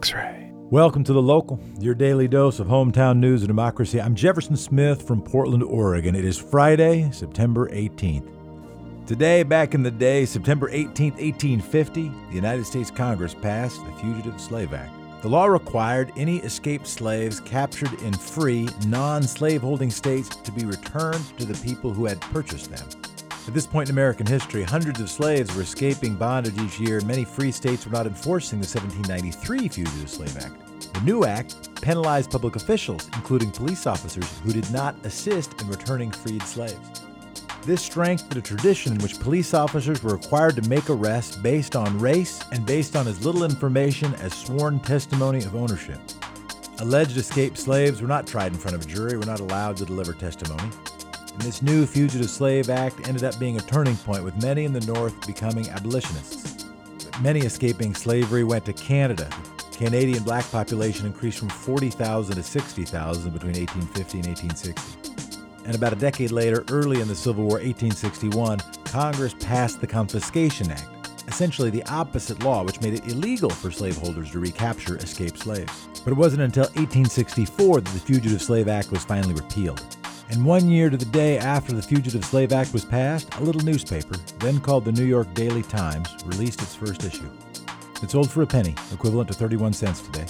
X ray. Welcome to The Local, your daily dose of hometown news and democracy. I'm Jefferson Smith from Portland, Oregon. It is Friday, September 18th. Today, back in the day, September 18th, 1850, the United States Congress passed the Fugitive Slave Act. The law required any escaped slaves captured in free, non slaveholding states to be returned to the people who had purchased them. At this point in American history, hundreds of slaves were escaping bondage each year, and many free states were not enforcing the 1793 Fugitive Slave Act. The new act penalized public officials, including police officers, who did not assist in returning freed slaves. This strengthened a tradition in which police officers were required to make arrests based on race and based on as little information as sworn testimony of ownership. Alleged escaped slaves were not tried in front of a jury, were not allowed to deliver testimony. And this new Fugitive Slave Act ended up being a turning point, with many in the North becoming abolitionists. Many escaping slavery went to Canada. The Canadian black population increased from 40,000 to 60,000 between 1850 and 1860 and about a decade later, early in the Civil War, 1861, Congress passed the Confiscation Act, essentially the opposite law, which made it illegal for slaveholders to recapture escaped slaves. But it wasn't until 1864 that the Fugitive Slave Act was finally repealed. And one year to the day after the Fugitive Slave Act was passed, a little newspaper, then called the New York Daily Times, released its first issue. It sold for a penny, equivalent to 31 cents today.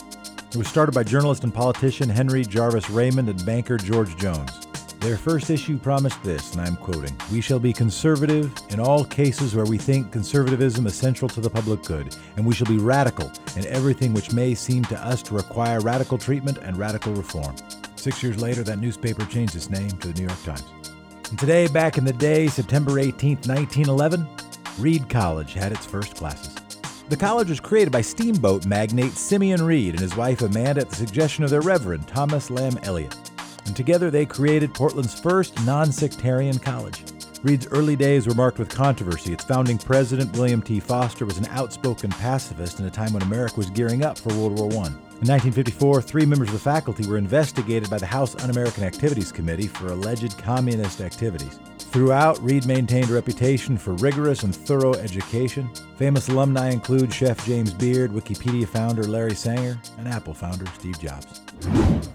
It was started by journalist and politician Henry Jarvis Raymond and banker George Jones. Their first issue promised this, and I'm quoting We shall be conservative in all cases where we think conservatism is central to the public good, and we shall be radical in everything which may seem to us to require radical treatment and radical reform. Six years later, that newspaper changed its name to the New York Times. And today, back in the day, September 18, 1911, Reed College had its first classes. The college was created by steamboat magnate Simeon Reed and his wife Amanda at the suggestion of their Reverend Thomas Lamb Eliot and together they created Portland's first non sectarian college. Reed's early days were marked with controversy. Its founding president, William T. Foster, was an outspoken pacifist in a time when America was gearing up for World War I. In 1954, three members of the faculty were investigated by the House Un American Activities Committee for alleged communist activities. Throughout, Reed maintained a reputation for rigorous and thorough education. Famous alumni include Chef James Beard, Wikipedia founder Larry Sanger, and Apple founder Steve Jobs.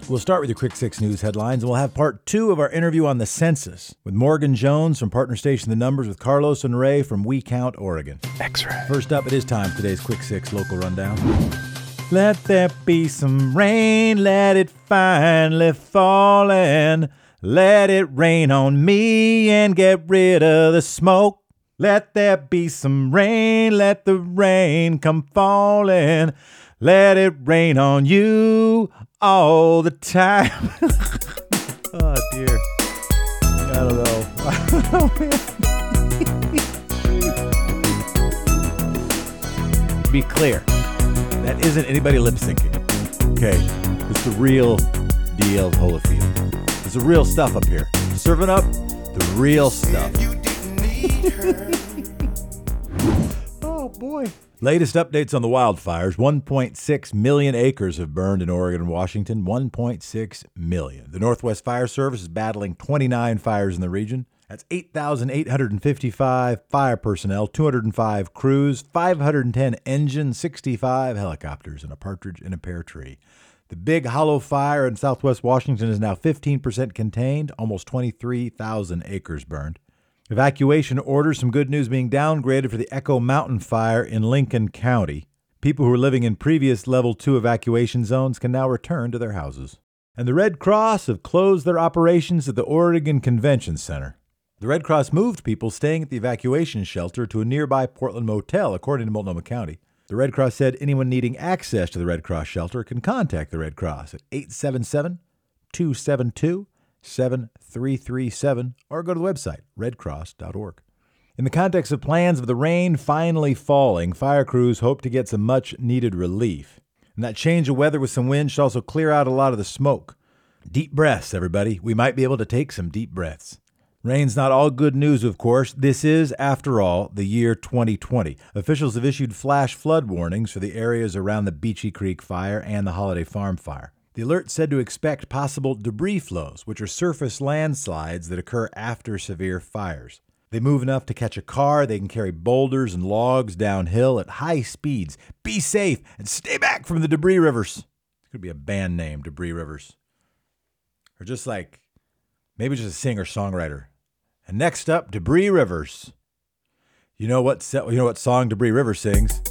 We'll start with your Quick Six News headlines, and we'll have part two of our interview on the census with Morgan Jones from partner station The Numbers with Carlos and Ray from We Count, Oregon. X-ray. First up, it is time for today's Quick Six local rundown. Let there be some rain, let it finally fall and let it rain on me and get rid of the smoke. Let there be some rain, let the rain come falling. Let it rain on you all the time. oh dear. I don't know. be clear, that isn't anybody lip syncing. Okay, it's the real deal, Holyfield. It's the real stuff up here. Serving up the real stuff. oh boy. Latest updates on the wildfires 1.6 million acres have burned in Oregon and Washington. 1.6 million. The Northwest Fire Service is battling 29 fires in the region. That's 8,855 fire personnel, 205 crews, 510 engines, 65 helicopters, and a partridge in a pear tree. The Big Hollow Fire in southwest Washington is now 15% contained, almost 23,000 acres burned. Evacuation orders, some good news being downgraded for the Echo Mountain Fire in Lincoln County. People who were living in previous level 2 evacuation zones can now return to their houses. And the Red Cross have closed their operations at the Oregon Convention Center. The Red Cross moved people staying at the evacuation shelter to a nearby Portland motel, according to Multnomah County. The Red Cross said anyone needing access to the Red Cross shelter can contact the Red Cross at 877 272 7337 or go to the website redcross.org. In the context of plans of the rain finally falling, fire crews hope to get some much needed relief. And that change of weather with some wind should also clear out a lot of the smoke. Deep breaths, everybody. We might be able to take some deep breaths. Rain's not all good news, of course. This is, after all, the year 2020. Officials have issued flash flood warnings for the areas around the Beachie Creek fire and the Holiday Farm fire. The alert said to expect possible debris flows, which are surface landslides that occur after severe fires. They move enough to catch a car. They can carry boulders and logs downhill at high speeds. Be safe and stay back from the debris rivers. It could be a band name, Debris Rivers. Or just like maybe just a singer songwriter. And next up, Debris Rivers. You know what? You know what song Debris Rivers sings?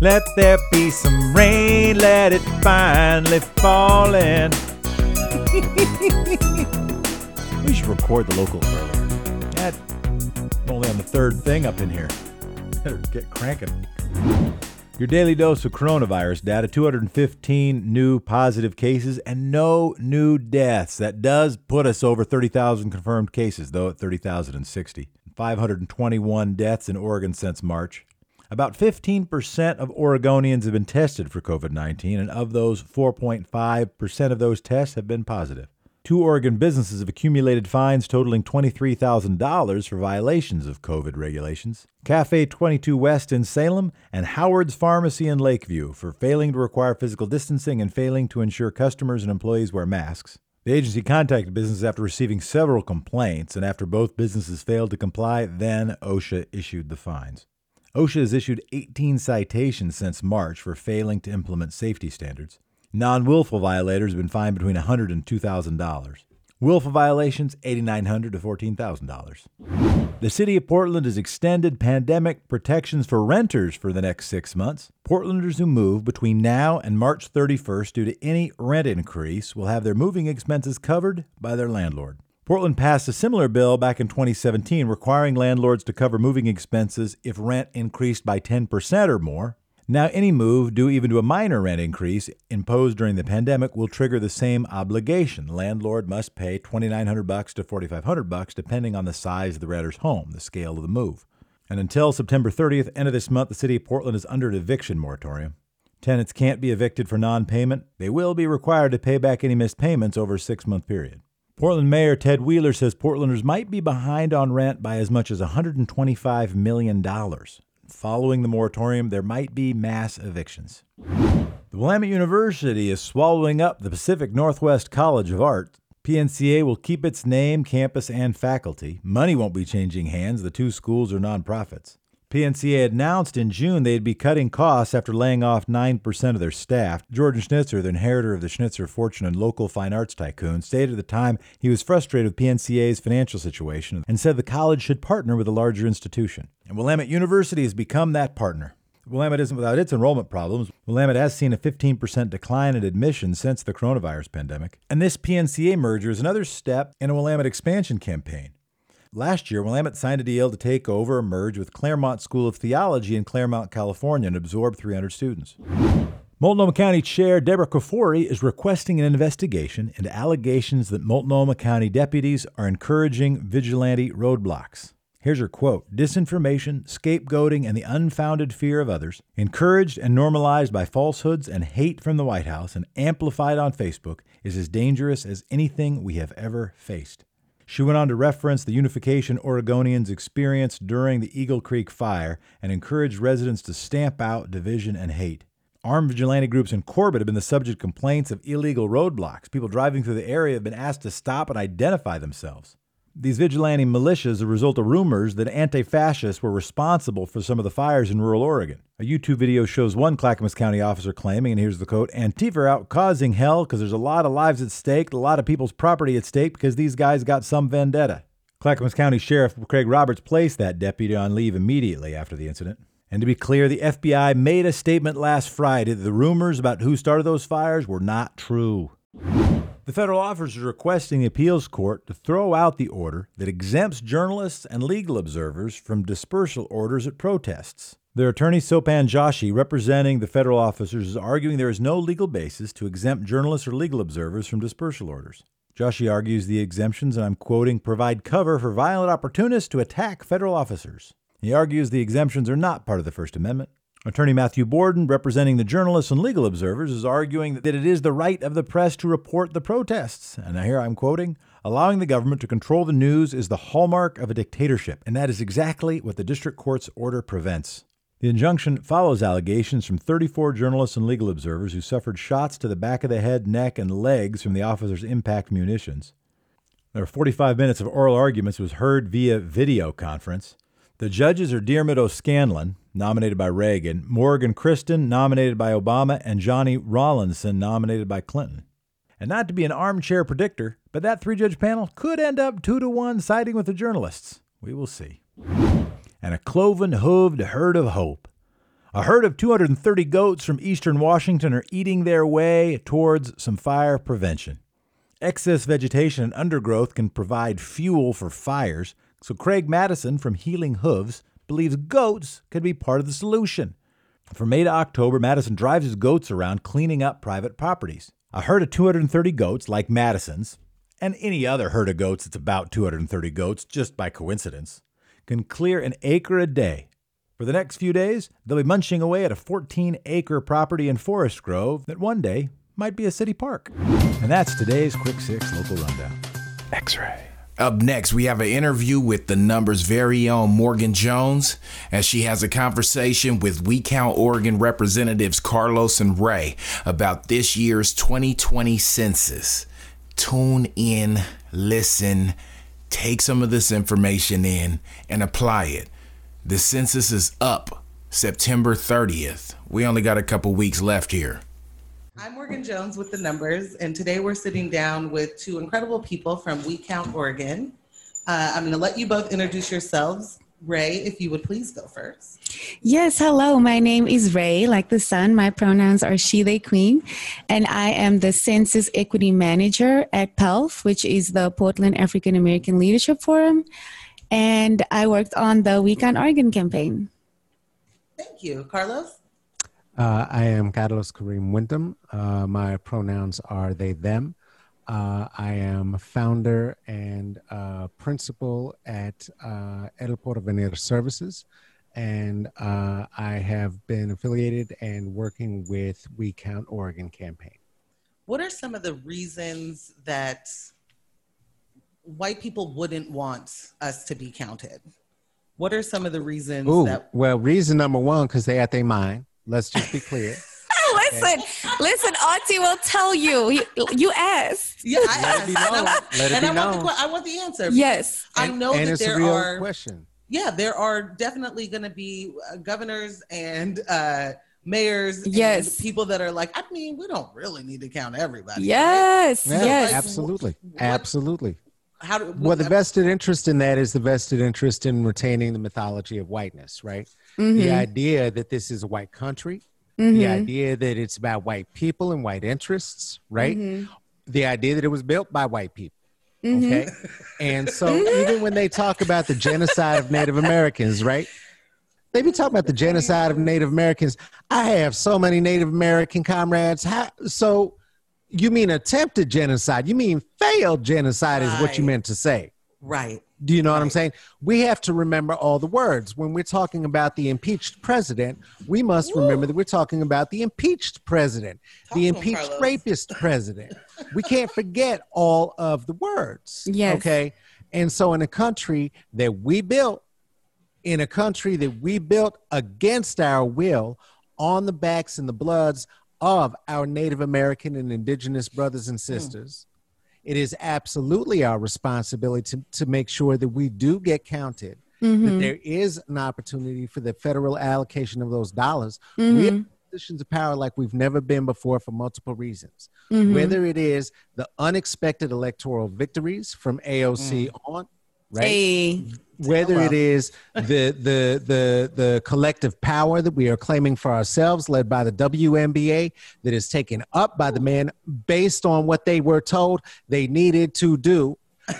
Let there be some rain, let it finally fall in. we should record the local earlier. Yeah, only on the third thing up in here. Better get cranking. Your daily dose of coronavirus data 215 new positive cases and no new deaths. That does put us over 30,000 confirmed cases, though at 30,060. 521 deaths in Oregon since March. About 15% of Oregonians have been tested for COVID 19, and of those, 4.5% of those tests have been positive. Two Oregon businesses have accumulated fines totaling $23,000 for violations of COVID regulations. Cafe 22 West in Salem and Howard's Pharmacy in Lakeview for failing to require physical distancing and failing to ensure customers and employees wear masks. The agency contacted businesses after receiving several complaints, and after both businesses failed to comply, then OSHA issued the fines. OSHA has issued 18 citations since March for failing to implement safety standards. Non willful violators have been fined between $100 and $2,000. Willful violations, 8,900 to $14,000. The city of Portland has extended pandemic protections for renters for the next six months. Portlanders who move between now and March 31st due to any rent increase will have their moving expenses covered by their landlord. Portland passed a similar bill back in 2017 requiring landlords to cover moving expenses if rent increased by 10% or more. Now, any move, due even to a minor rent increase imposed during the pandemic, will trigger the same obligation. Landlord must pay $2,900 to $4,500 depending on the size of the renter's home, the scale of the move. And until September 30th, end of this month, the city of Portland is under an eviction moratorium. Tenants can't be evicted for non payment. They will be required to pay back any missed payments over a six month period. Portland Mayor Ted Wheeler says Portlanders might be behind on rent by as much as $125 million. Following the moratorium, there might be mass evictions. The Willamette University is swallowing up the Pacific Northwest College of Art. PNCA will keep its name, campus, and faculty. Money won't be changing hands. The two schools are nonprofits. PNCA announced in June they'd be cutting costs after laying off 9% of their staff. Jordan Schnitzer, the inheritor of the Schnitzer fortune and local fine arts tycoon, stated at the time he was frustrated with PNCA's financial situation and said the college should partner with a larger institution. And Willamette University has become that partner. Willamette isn't without its enrollment problems. Willamette has seen a 15% decline in admissions since the coronavirus pandemic. And this PNCA merger is another step in a Willamette expansion campaign. Last year, Willamette signed a deal to take over merge with Claremont School of Theology in Claremont, California, and absorb 300 students. Multnomah County Chair Deborah Kafoury is requesting an investigation into allegations that Multnomah County deputies are encouraging vigilante roadblocks. Here's her quote Disinformation, scapegoating, and the unfounded fear of others, encouraged and normalized by falsehoods and hate from the White House and amplified on Facebook, is as dangerous as anything we have ever faced. She went on to reference the unification Oregonians experienced during the Eagle Creek fire and encouraged residents to stamp out division and hate. Armed vigilante groups in Corbett have been the subject of complaints of illegal roadblocks. People driving through the area have been asked to stop and identify themselves. These vigilante militias are a result of rumors that anti fascists were responsible for some of the fires in rural Oregon. A YouTube video shows one Clackamas County officer claiming, and here's the quote Antifa out causing hell because there's a lot of lives at stake, a lot of people's property at stake because these guys got some vendetta. Clackamas County Sheriff Craig Roberts placed that deputy on leave immediately after the incident. And to be clear, the FBI made a statement last Friday that the rumors about who started those fires were not true. The federal officers are requesting the appeals court to throw out the order that exempts journalists and legal observers from dispersal orders at protests. Their attorney Sopan Joshi, representing the federal officers, is arguing there is no legal basis to exempt journalists or legal observers from dispersal orders. Joshi argues the exemptions, and I'm quoting, provide cover for violent opportunists to attack federal officers. He argues the exemptions are not part of the First Amendment. Attorney Matthew Borden, representing the journalists and legal observers, is arguing that it is the right of the press to report the protests. And here I'm quoting Allowing the government to control the news is the hallmark of a dictatorship, and that is exactly what the district court's order prevents. The injunction follows allegations from 34 journalists and legal observers who suffered shots to the back of the head, neck, and legs from the officers' impact munitions. There were 45 minutes of oral arguments was heard via video conference. The judges are Diarmuid O'Scannlain, nominated by Reagan, Morgan Christen, nominated by Obama, and Johnnie Rawlinson, nominated by Clinton. And not to be an armchair predictor, but that three judge panel could end up two to one siding with the journalists. We will see. And a cloven hooved herd of hope. A herd of 230 goats from eastern Washington are eating their way towards some fire prevention. Excess vegetation and undergrowth can provide fuel for fires, so Craig Madison from Healing Hooves believes goats could be part of the solution. From May to October, Madison drives his goats around cleaning up private properties. A herd of 230 goats, like Madison's, and any other herd of goats that's about 230 goats, just by coincidence, can clear an acre a day. For the next few days, they'll be munching away at a 14 acre property in Forest Grove that one day might be a city park. And that's today's Quick Six local rundown. X ray. Up next, we have an interview with the number's very own Morgan Jones as she has a conversation with We Count Oregon representatives Carlos and Ray about this year's 2020 census. Tune in, listen, take some of this information in, and apply it. The census is up September 30th. We only got a couple weeks left here. I'm Morgan Jones with the numbers, and today we're sitting down with two incredible people from We Count Oregon. Uh, I'm going to let you both introduce yourselves. Ray, if you would please go first. Yes, hello. My name is Ray, like the sun. My pronouns are she, they, queen. And I am the Census Equity Manager at PELF, which is the Portland African American Leadership Forum. And I worked on the We Count Oregon campaign. Thank you. Carlos? Uh, I am Carlos Kareem Wyndham. Uh, my pronouns are they, them. Uh, I am founder and uh, principal at uh, El Porvenir Services, and uh, I have been affiliated and working with We Count Oregon campaign. What are some of the reasons that white people wouldn't want us to be counted? What are some of the reasons Ooh, that? well, reason number one, because they at their mind. Let's just be clear. listen, listen, Auntie will tell you. You, you asked. Yeah, I asked. And, I, Let it and be I, want the, known. I want the answer. Yes. I know and that it's a there real are. question. Yeah, there are definitely going to be uh, governors and uh, mayors. and Yes. people that are like, I mean, we don't really need to count everybody. right? Yes, Yeah, yes. absolutely, what- absolutely. How do? Well, the vested interest in that is the vested interest in retaining the mythology of whiteness, right? The mm-hmm. idea that this is a white country, the mm-hmm. idea that it's about white people and white interests, right? Mm-hmm. The idea that it was built by white people. Okay. And so even when they talk about the genocide of Native Americans, right? They be talking about the genocide of Native Americans. I have so many Native American comrades. How, so you mean attempted genocide? You mean failed genocide is what you meant to say. right. Do you know what I'm saying? We have to remember all the words. When we're talking about the impeached president, we must remember that we're talking about the impeached president, the impeached Carlos. rapist president. we can't forget all of the words. Yes. Okay. And so, in a country that we built, in a country that we built against our will, on the backs and the bloods of our Native American and indigenous brothers and sisters, it is absolutely our responsibility to, to make sure that we do get counted, that mm-hmm. there is an opportunity for the federal allocation of those dollars. We are in mm-hmm. positions of power like we've never been before for multiple reasons. Mm-hmm. Whether it is the unexpected electoral victories from AOC mm. on, right? Hey, whether it is the the the the collective power that we are claiming for ourselves led by the WNBA that is taken up by the men based on what they were told they needed to do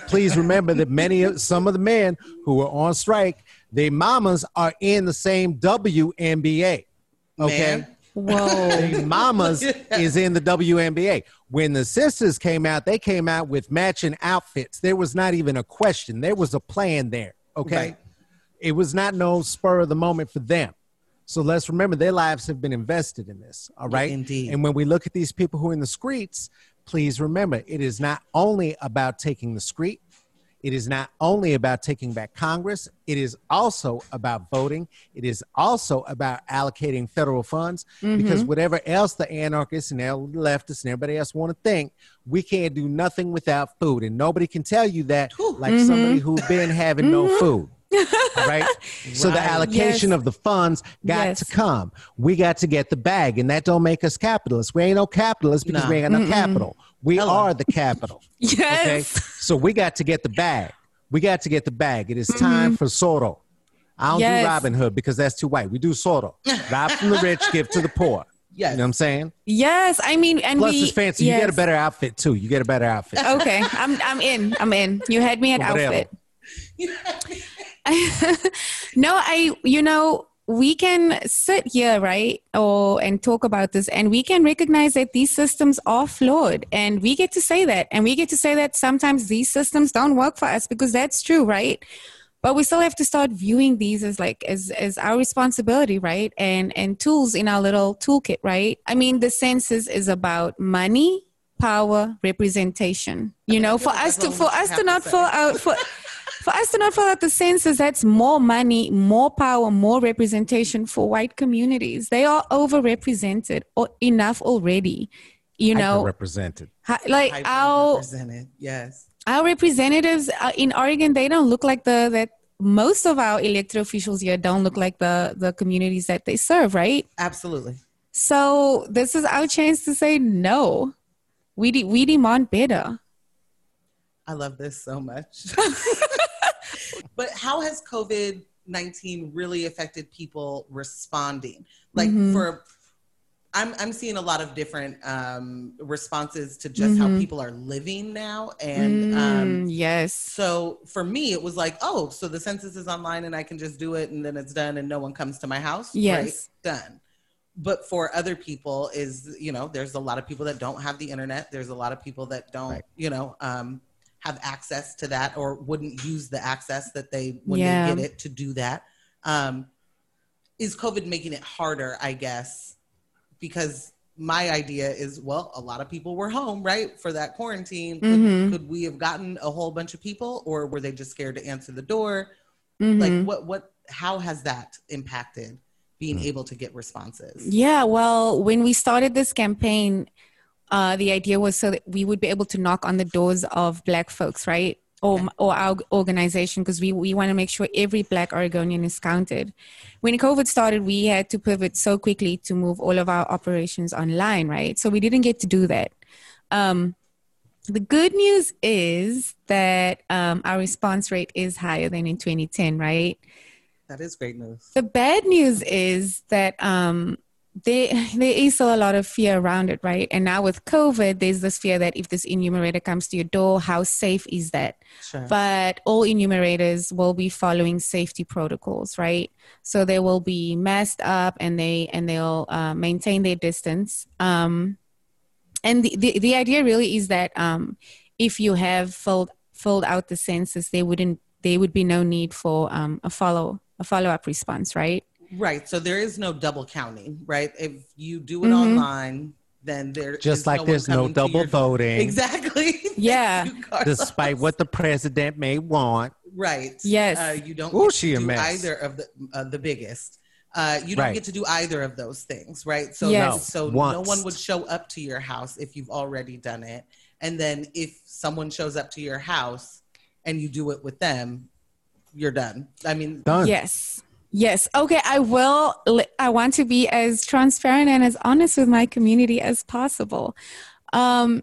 please remember that many of some of the men who were on strike their mamas are in the same WNBA okay Man. whoa. their mamas is in the WNBA. When the sisters came out, they came out with matching outfits. There was not even a question. There was a plan there. Okay. Right. It was not no spur of the moment for them. So let's remember their lives have been invested in this. All right. indeed. And when we look at these people who are in the streets, please remember it is not only about taking the street, It is not only about taking back Congress, it is also about voting. It is also about allocating federal funds mm-hmm. because whatever else the anarchists and the leftists and everybody else want to think, we can't do nothing without food. And nobody can tell you that like somebody mm-hmm. who's been having no mm-hmm. food. Right? So the allocation Yes. of the funds got Yes. to come. We got to get the bag, and that don't make us capitalists. We ain't no capitalists because No. we ain't got no capital. We Hello. are the capital. yes. Okay, so we got to get the bag. We got to get the bag. It is mm-hmm. time for Soto. I don't Yes. do Robin Hood because that's too white. We do Soto. Rob from the rich, give to the poor. Yes. You know what I'm saying? Yes. I mean, and Plus, we. it's fancy. You get a better outfit too. You get a better outfit. Okay, I'm I'm in. I'm in. You had me at Whatever. outfit. no, I you know, we can sit here, right? Or and talk about this and we can recognize that these systems are flawed and we get to say that and we get to say that sometimes these systems don't work for us because that's true, right? But we still have to start viewing these as like as as our responsibility, right? And and tools in our little toolkit, right? I mean, the census is about money, power, representation. You know, for us to for us to to not fall out for for us to not fill out the census, that's more money, more power, more representation for white communities. They are overrepresented or enough already. You know, represented. Like our represented. Yes. our representatives uh, in Oregon, they don't look like the that most of our elected officials here don't look like the the communities that they serve, right? Absolutely. So this is our chance to say no. We de- we demand better. I love this so much. but how has COVID 19 really affected people responding? Like Mhm. for I'm I'm seeing a lot of different um, responses to just how Mhm. people are living now, and um, Mm, yes, so for me it was like, oh, so the census is online and I can just do it, and then it's done, and no one comes to my house. Yes. right? done. But for other people, is you know, there's a lot of people that don't have the internet. There's a lot of people that don't, Right. you know, um, have access to that or wouldn't use the access that they when Yeah. they get it to do that. Um, is COVID making it harder? I guess because my idea is, well, a lot of people were home, right, for that quarantine. Could, Mhm. could we have gotten a whole bunch of people, or were they just scared to answer the door? Mhm. Like, what, what, how has that impacted being able to get responses? Yeah, well, when we started this campaign, uh, the idea was so that we would be able to knock on the doors of Black folks, right? Or, or our organization, because we, we want to make sure every Black Oregonian is counted. When COVID started, we had to pivot so quickly to move all of our operations online, right? So we didn't get to do that. Um, the good news is that um, our response rate is higher than in 2010, right? That is great news. The bad news is that um, there, there is still a lot of fear around it, right? And now with COVID, there's this fear that if this enumerator comes to your door, how safe is that? Sure. But all enumerators will be following safety protocols, right? So they will be masked up and they and they'll uh, maintain their distance. Um, and the, the the idea really is that um, if you have filled filled out the census, there wouldn't there would be no need for um, a follow a follow up response, right? Right. So there is no double counting, right? If you do it Mhm. online, then there Just like one there's no double your- voting. Exactly. Yeah. Thank you, Carlos. Despite what the president may want. Right. Yes. Uh, you don't Ooh, she a do mess. either of the uh, the biggest. Uh, you don't Right. get to do either of those things, right? So Yes. so no one would show up to your house if you've already done it, and then if someone shows up to your house and you do it with them, you're done. I mean, Done. Yes. Yes. Okay. I will. I want to be as transparent and as honest with my community as possible. Um,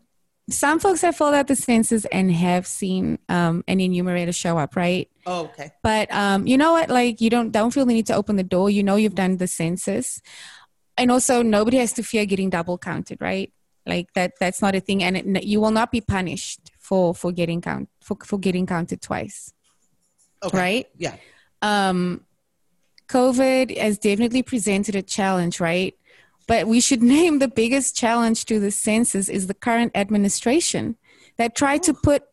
some folks have filled out the census and have seen um, an enumerator show up, right? oh, okay. But um, you know what? Like, you don't don't feel the need to open the door. You know you've done the census, and also nobody has to fear getting double counted, right? Like that. That's not a thing, and it, you will not be punished for for getting count for for getting counted twice, Okay. right? Yeah. um, COVID has definitely presented a challenge, right? But we should name the biggest challenge to the census is the current administration that tried to put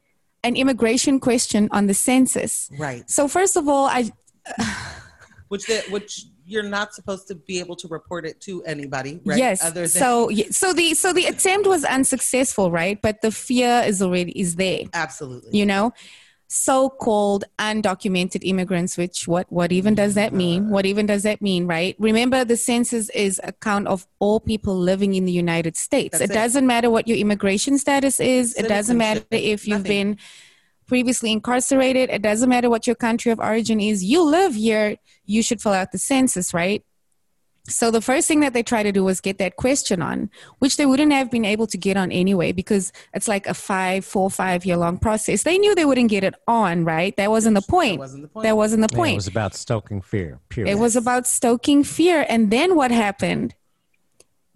an immigration question on the census. Right. So first of all, I Which that which you're not supposed to be able to report it to anybody, right? yes. Other than so so the so the attempt was unsuccessful, right? But the fear is already is there. absolutely. you know so-called undocumented immigrants which what what even does that mean? What even does that mean right? Remember the census is a count of all people living in the united states. That's it, it. doesn't matter what your immigration status is. It doesn't matter if you've nothing. been previously incarcerated. It doesn't matter what your country of origin is. You live here. You should fill out the census right so the first thing that they try to do was get that question on, which they wouldn't have been able to get on anyway because it's like a five, four, five year long process. They knew they wouldn't get it on, right? That wasn't the point. wasn't the point. That wasn't the Man, point. it was about stoking fear. Period. It was about stoking fear. And then what happened?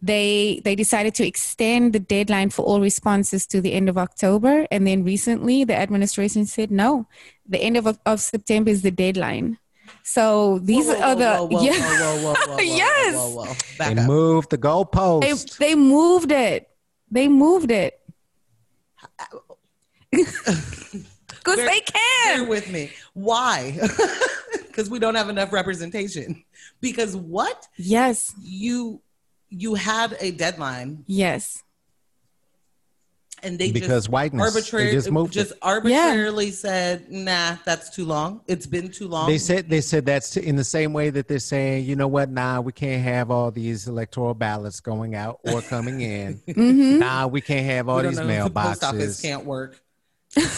They they decided to extend the deadline for all responses to the end of October. And then recently the administration said no. The end of, of September is the deadline. So these Whoa, whoa, are the whoa, whoa, yeah. whoa, whoa, whoa, whoa, Yes. whoa, whoa, whoa. They up. moved the they, goalpost. they moved it. They moved it. Because Bear- they Bear can. with me. Why? Because we don't have enough representation. Because what Yes. you you had a deadline Yes. And they Because just whiteness. Arbitrary just just it. arbitrarily said, nah, that's too long. It's been too long. They said they said that's in the same way that they're saying, you know what? Nah, we can't have all these electoral ballots going out or coming in. hmm Nah, we can't have all these know mailboxes. the post office can't work.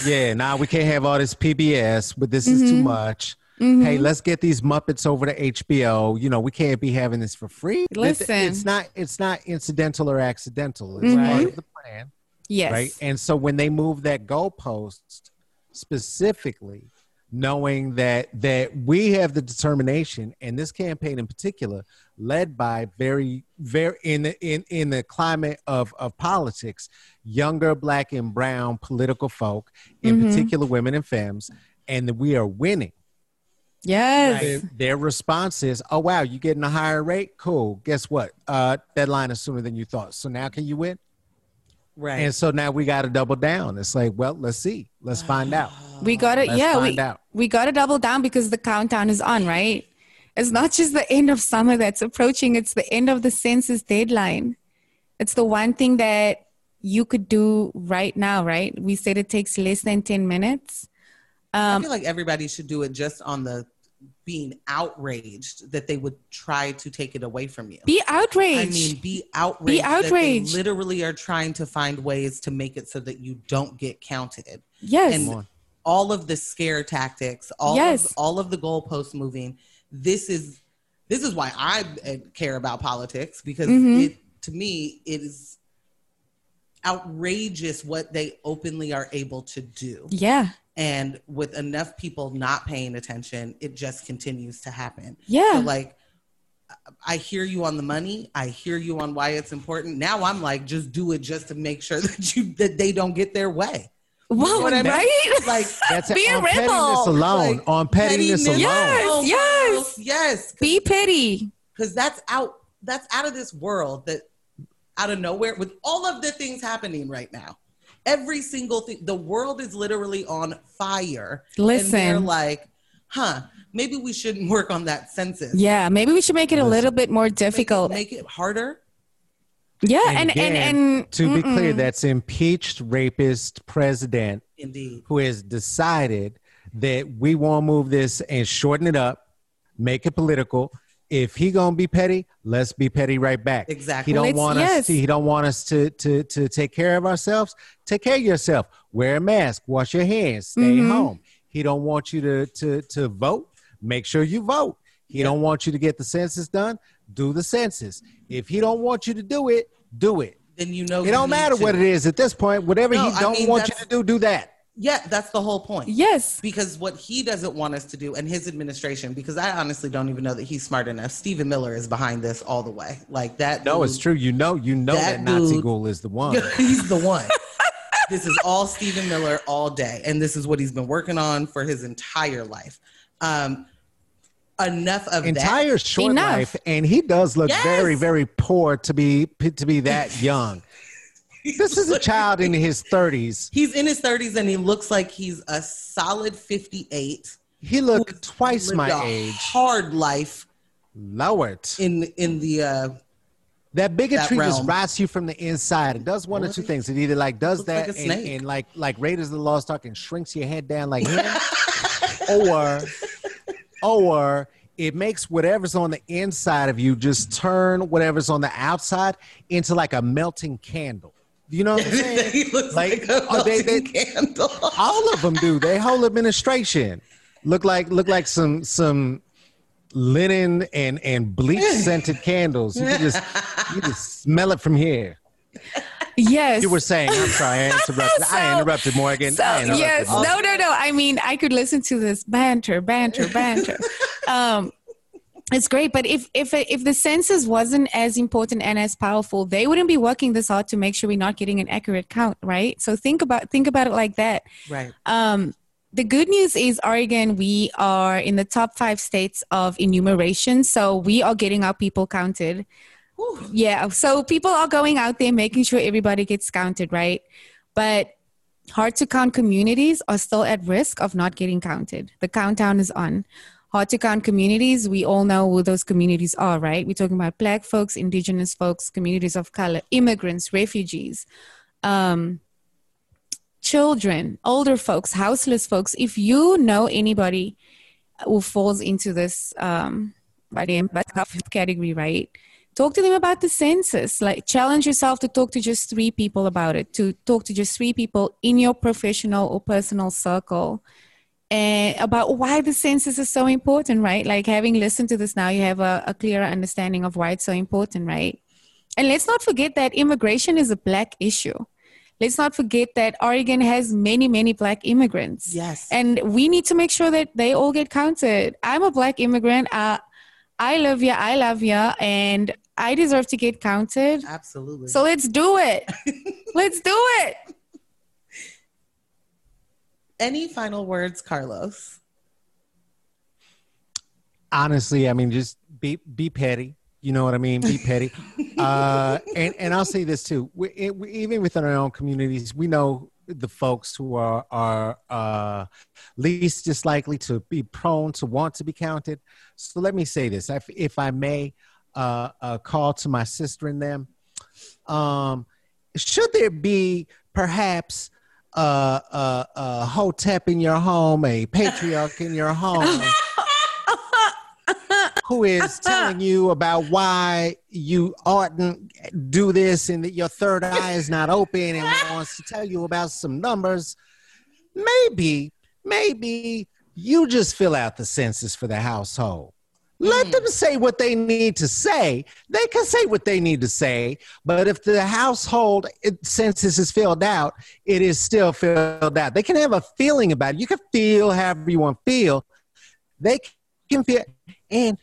yeah, nah, we can't have all this PBS, but this is Mm-hmm. too much. Hey, let's get these Muppets over to HBO. You know, we can't be having this for free. Listen. it's not it's not incidental or accidental. It's part of the plan, Yes. right? And so when they move that goalpost specifically, knowing that that we have the determination, and this campaign in particular, led by very very in the in in the climate of of politics, younger black and brown political folk, in Mhm. particular women and femmes, and that we are winning. Yes. Their, their response is, "Oh wow, you getting a higher rate? Cool. Guess what? Uh, deadline is sooner than you thought. So now can you win? Right. And so now we got to double down. It's like, well, let's see, let's find out. We got to yeah, we, out. we got to double down because the countdown is on, right? It's not just the end of summer that's approaching, it's the end of the census deadline. It's the one thing that you could do right now, right? We said it takes less than 10 minutes. I Um, feel like everybody should do it just on the being outraged that they would try to take it away from you. be outraged. I mean, be outraged. that they outraged. literally are trying to find ways to make it so that you don't get counted. yes. and all of the scare tactics, all Yes. of all of the goalposts moving. This is this is why I uh, care about politics because Mhm. it to me it is outrageous what they openly are able to do. yeah. And with enough people not paying attention, it just continues to happen. Yeah. So like I hear you on the money. I hear you on why it's important. Now I'm like, just do it just to make sure that you that they don't get their way. Wow, what I mean? right? Like That's Be it. a on rebel. pettiness alone. Like, on pettiness, pettiness. alone. Yes. Oh, yes. yes, Be petty. because that's out. That's out of this world. That out of nowhere with all of the things happening right now. Every single thing. The world is literally on fire. And they're Listen. like, huh? Maybe we shouldn't work on that census. Yeah, maybe we should make it a little bit more Make it- difficult. Make it harder. yeah, And, and and again, and, to be clear, that's impeached rapist president Indeed. who has decided that we want to move this and shorten it up, make it political. If he gonna be petty, let's be petty right back. Exactly. He don't Let's- want us. To, he don't want us to to to take care of ourselves. Take care of yourself. Wear a mask. Wash your hands. Stay Mhm. home. He don't want you to to to vote. Make sure you vote. He don't want you to get the census done. Do the census. If he don't want you to do it, do it. Then you know It you don't matter to. what it is at this point. Whatever No, he don't mean, want you to do, do that. Yeah, that's the whole point. yes, because what he doesn't want us to do and his administration because i honestly don't even know that he's smart enough stephen miller is behind this all the way like that No, it's true. You know, you know that, That Nazi dude- ghoul is the one. he's the one this is all stephen miller all day and this is what he's been working on for his entire life um enough of that Entire short Enough. life, and he does look Yes. very, very poor to be to be that young. This is a child in his thirties. he's in his 30s and he looks like he's a solid 58 He looked twice my age. hard life Lowered. in in the uh that bigotry that just rots you from the inside. It does one or two things. It either like does Looks that a and, and like like Raiders of the Lost Ark and shrinks your head down like him, or or it makes whatever's on the inside of you just turn whatever's on the outside into like a melting candle. You know what I'm saying? he looks like, Like, a are they- candle. All of them do. They whole administration look like look like some some linen and and bleach scented candles. You can just you just smell it from here. Yes. You were saying, I'm sorry, I interrupted. I interrupted Morgan. So I interrupted yes, Morgan. no, no, no. I mean, I could listen to this banter, banter, banter. um, it's great, but if if if the census wasn't as important and as powerful, they wouldn't be working this hard to make sure we're not getting an accurate count, right? So think about think about it like that. Right. Um, the good news is Oregon, we are in the top five states of enumeration, so we are getting our people counted. Yeah, so people are going out there making sure everybody gets counted, right? But hard to count communities are still at risk of not getting counted. The countdown is on. Hard to count communities, we all know who those communities are, right? We're talking about Black folks, Indigenous folks, communities of color, immigrants, refugees, um, children, older folks, houseless folks. If you know anybody who falls into this um, category, right? Talk to them about the census. Like challenge yourself to talk to just three people about it. To talk to just three people in your professional or personal circle, and about why the census is so important, right? Like having listened to this now, you have a, a clearer understanding of why it's so important, right? And let's not forget that immigration is a black issue. Let's not forget that Oregon has many, many black immigrants. Yes. And we need to make sure that they all get counted. I'm a black immigrant. Uh, I love here. I love here. And I deserve to get counted. Absolutely. So let's do it. let's do it. Any final words, Carlos? honestly, I mean, just be be petty. You know what I mean? Be petty. uh, and and I'll say this too. We, it, we, even within our own communities, we know the folks who are are uh, least just likely to be prone to want to be counted. So let me say this, if, if I may, uh, uh, call to my sister and them. Um, should there be perhaps uh, uh, a hotep in your home, a patriarch in your home? who is telling you about why you oughtn't do this and that your third eye is not open and wants to tell you about some numbers, maybe, maybe you just fill out the census for the household. Let them say what they need to say. They can say what they need to say, but if the household it- census is filled out, it is still filled out. They can have a feeling about it. You can feel however you want to feel. They can feel, and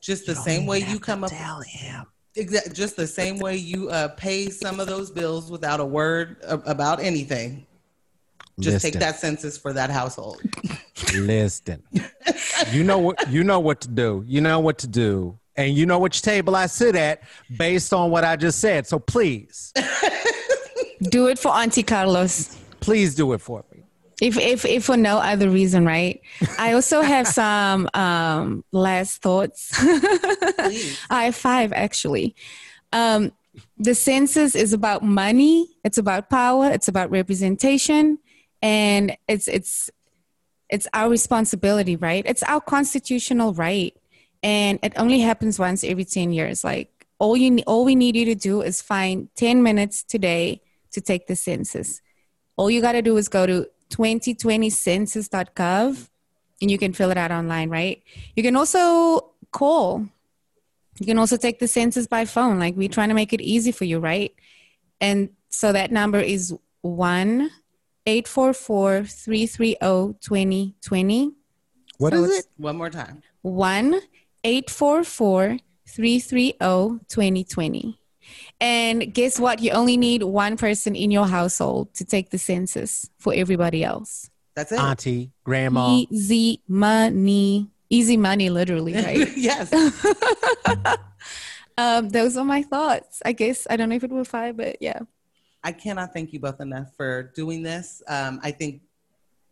Just the same way you come up. tell him. Exactly. Just the same way you uh, pay some of those bills without a word about anything. Just take that census for that household. Listen, you know what you know what to do. You know what to do, and you know which table I sit at based on what I just said. So please, Do it for Auntie Carlos. please do it for me. If if if for no other reason, right? I also have some um last thoughts. I have five actually. Um the census is about money, it's about power, it's about representation, and it's it's it's our responsibility, right? It's our constitutional right. And it only happens once every 10 years. Like all you all we need you to do is find 10 minutes today to take the census. All you got to do is go to 2020census.gov and you can fill it out online, right? You can also call. You can also take the census by phone. Like we're trying to make it easy for you, right? And so that number is 1 844 330 2020. What So is it? One more time. 1 844 330 2020. And guess what? You only need one person in your household to take the census for everybody else. That's it. Auntie, grandma. Easy money. Easy money, literally, right? yes. um, those are my thoughts. I guess I don't know if it will five, but yeah. I cannot thank you both enough for doing this. Um, I think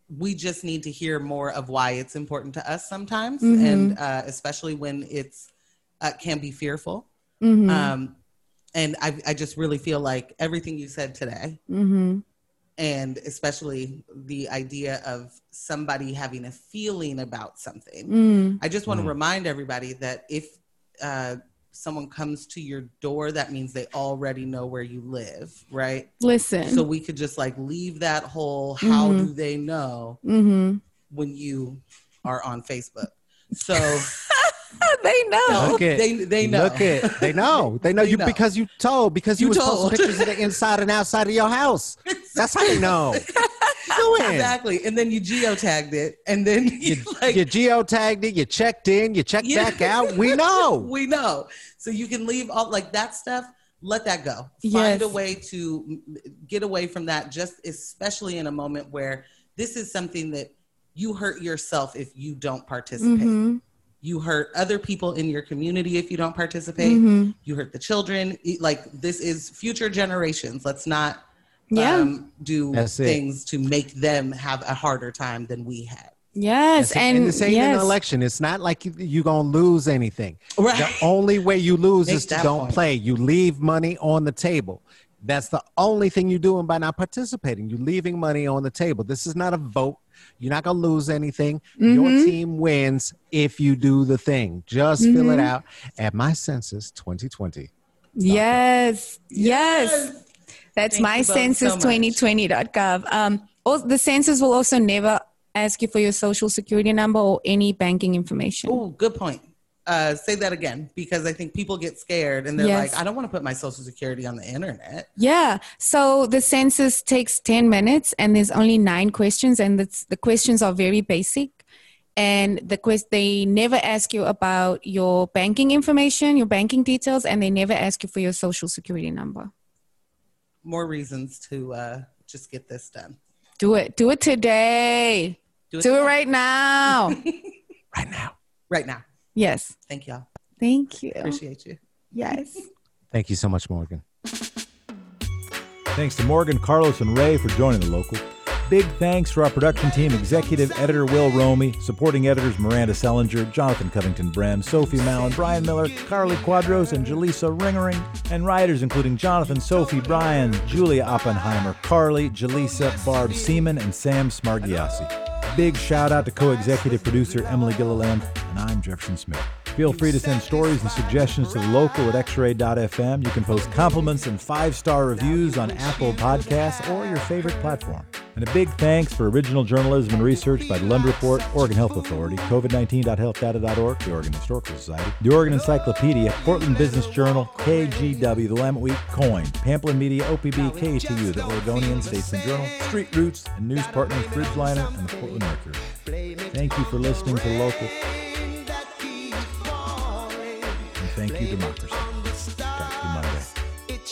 we just need to hear more of why it's important to us sometimes, and uh, especially when it's uh, can be fearful. Mhm. Um, And I, I just really feel like everything you said today, Mm-hmm. and especially the idea of somebody having a feeling about something. Mm. I just want to Mm. remind everybody that if uh, someone comes to your door, that means they already know where you live, right? Listen. So we could just like leave that whole how Mhm. do they know mm-hmm. when you are on Facebook. So they know. Look at they they know. Look at they know. They know They you know. because you told because you, You was told. posting pictures of the inside and outside of your house. That's how they know. Doing. exactly. And then you geotagged it, and then you, You, like you geotagged it. You checked in. You checked Yeah. back out. We know. we know. So you can leave all like that stuff. Let that go. Yes. Find a way to get away from that. Just especially in a moment where this is something that you hurt yourself if you don't participate. Mhm. You hurt other people in your community if you don't participate. Mhm. You hurt the children. Like this is future generations. Let's not Yeah. um, do That's it. things to make them have a harder time than we had. Yes. and, And, this ain't yes. an election. It's not like you, you gonna lose anything. Right. The only way you lose is to don't point. play. You leave money on the table. That's the only thing you're doing by not participating. You're leaving money on the table. This is not a vote. You're not gonna lose anything. Your Mhm. team wins if you do the thing. Just fill it Mhm. out at my census 2020. Yes. Yes. That's Thank my you both census so much. 2020.gov. Um, the census will also never ask you for your social security number or any banking information. Oh, good point. Uh, say that again because I think people get scared and they're Yes. like, I don't want to put my social security on the internet. Yeah. So the census takes 10 minutes and there's only nine questions, and it's, the questions are very basic. And the quest they never ask you about your banking information, your banking details, and they never ask you for your social security number. More reasons to uh, just get this done. Do it. Do it today. Do it, Do it right now. Right now. right now. yes. Thank y'all. Thank you. Appreciate you. Yes. Thank you so much, Morgan. Thanks to Morgan, Carlos, and Ray for joining the local. Big thanks to our production team, executive editor Will Romy, supporting editors Miranda Sellinger, Jonathan Covington Brem, Sophie Mallon, Brian Miller, Carly Quadros, and Jaleesa Ringering, and writers including Jonathan, Sophie, Brian, Julia Oppenheimer, Carly, Jaleesa, Barb Seaman, and Sam Smargiassi. Big shout out to co executive producer Emily Gilliland, and I'm Jefferson Smith. Feel free to send stories and suggestions to the local at xray.fm. You can post compliments and five star reviews on Apple Podcasts or your favorite platform. And a big thanks for original journalism and research by the Lund Report, Oregon Health Authority, COVID19.healthdata.org, the Oregon Historical Society, the Oregon Encyclopedia, Portland Business Journal, KGW, the Willamette Week, KOIN, Pamplin Media, OPB, KTU, the Oregonian Statesman Journal, Street Roots, and news partners Bridgeliner and the Portland Mercury. Thank you for listening to Local. And thank you, Democracy. Talk to you Monday. It's